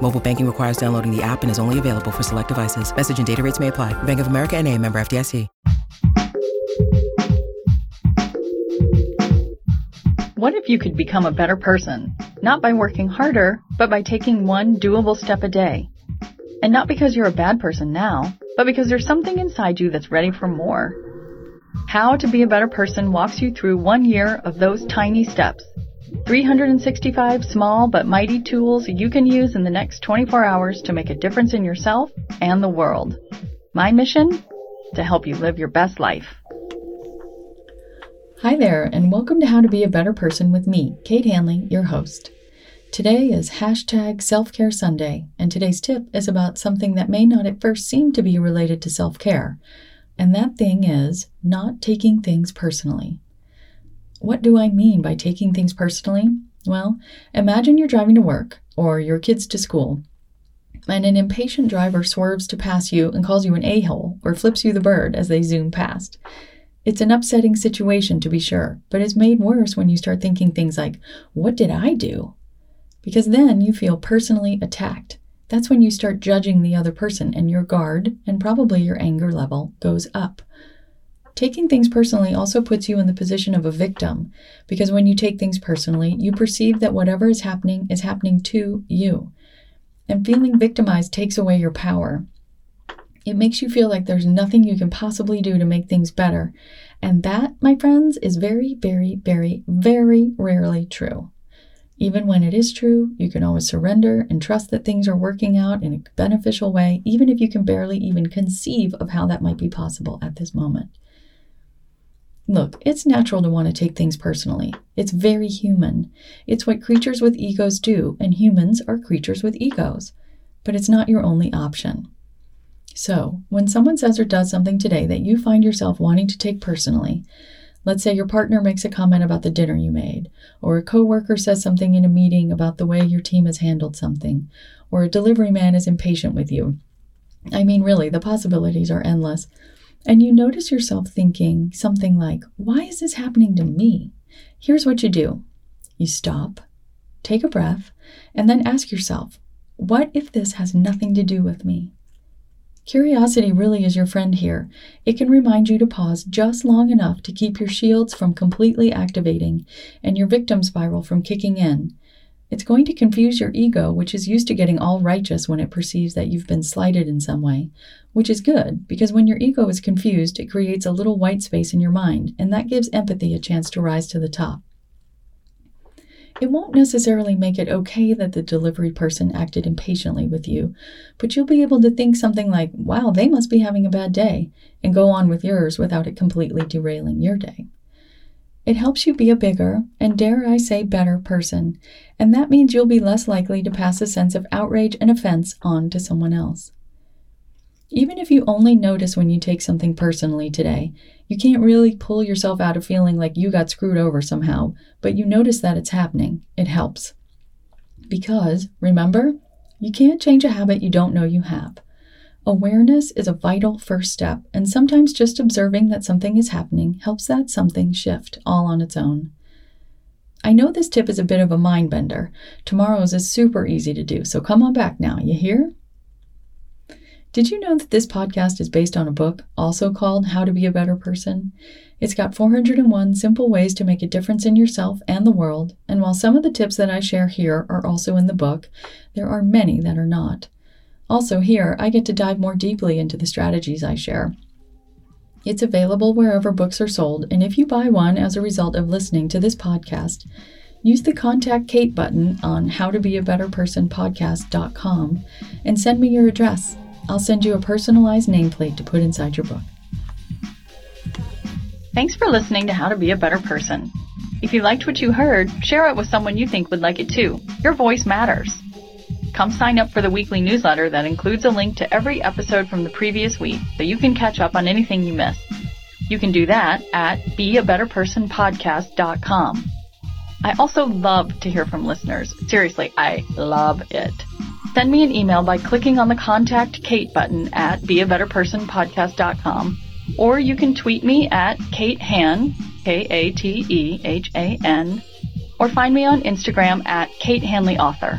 Mobile banking requires downloading the app and is only available for select devices. Message and data rates may apply. Bank of America and a member FDIC. What if you could become a better person? Not by working harder, but by taking one doable step a day. And not because you're a bad person now, but because there's something inside you that's ready for more. How to Be a Better Person walks you through one year of those tiny steps. 365 small but mighty tools you can use in the next 24 hours to make a difference in yourself and the world. My mission? To help you live your best life. Hi there, and welcome to How to Be a Better Person with me, Kate Hanley, your host. Today is hashtag Self Care Sunday, and today's tip is about something that may not at first seem to be related to self care, and that thing is not taking things personally. What do I mean by taking things personally? Well, imagine you're driving to work or your kids to school, and an impatient driver swerves to pass you and calls you an a hole or flips you the bird as they zoom past. It's an upsetting situation, to be sure, but it's made worse when you start thinking things like, What did I do? Because then you feel personally attacked. That's when you start judging the other person, and your guard and probably your anger level goes up. Taking things personally also puts you in the position of a victim, because when you take things personally, you perceive that whatever is happening is happening to you. And feeling victimized takes away your power. It makes you feel like there's nothing you can possibly do to make things better. And that, my friends, is very, very, very, very rarely true. Even when it is true, you can always surrender and trust that things are working out in a beneficial way, even if you can barely even conceive of how that might be possible at this moment. Look, it's natural to want to take things personally. It's very human. It's what creatures with egos do, and humans are creatures with egos. But it's not your only option. So, when someone says or does something today that you find yourself wanting to take personally, let's say your partner makes a comment about the dinner you made, or a coworker says something in a meeting about the way your team has handled something, or a delivery man is impatient with you. I mean, really, the possibilities are endless and you notice yourself thinking something like, Why is this happening to me? Here's what you do you stop, take a breath, and then ask yourself, What if this has nothing to do with me? Curiosity really is your friend here. It can remind you to pause just long enough to keep your shields from completely activating and your victim spiral from kicking in, it's going to confuse your ego, which is used to getting all righteous when it perceives that you've been slighted in some way, which is good because when your ego is confused, it creates a little white space in your mind, and that gives empathy a chance to rise to the top. It won't necessarily make it okay that the delivery person acted impatiently with you, but you'll be able to think something like, wow, they must be having a bad day, and go on with yours without it completely derailing your day. It helps you be a bigger, and dare I say better person, and that means you'll be less likely to pass a sense of outrage and offense on to someone else. Even if you only notice when you take something personally today, you can't really pull yourself out of feeling like you got screwed over somehow, but you notice that it's happening. It helps. Because, remember, you can't change a habit you don't know you have. Awareness is a vital first step, and sometimes just observing that something is happening helps that something shift all on its own. I know this tip is a bit of a mind bender. Tomorrow's is super easy to do, so come on back now, you hear? Did you know that this podcast is based on a book, also called How to Be a Better Person? It's got 401 simple ways to make a difference in yourself and the world, and while some of the tips that I share here are also in the book, there are many that are not. Also, here, I get to dive more deeply into the strategies I share. It's available wherever books are sold, and if you buy one as a result of listening to this podcast, use the Contact Kate button on howtobeabetterpersonpodcast.com and send me your address. I'll send you a personalized nameplate to put inside your book. Thanks for listening to How to Be a Better Person. If you liked what you heard, share it with someone you think would like it too. Your voice matters. Come sign up for the weekly newsletter that includes a link to every episode from the previous week so you can catch up on anything you missed. You can do that at beabetterpersonpodcast.com. I also love to hear from listeners. Seriously, I love it. Send me an email by clicking on the Contact Kate button at beabetterpersonpodcast.com or you can tweet me at Kate Han, K-A-T-E-H-A-N, or find me on Instagram at Kate Hanley Author.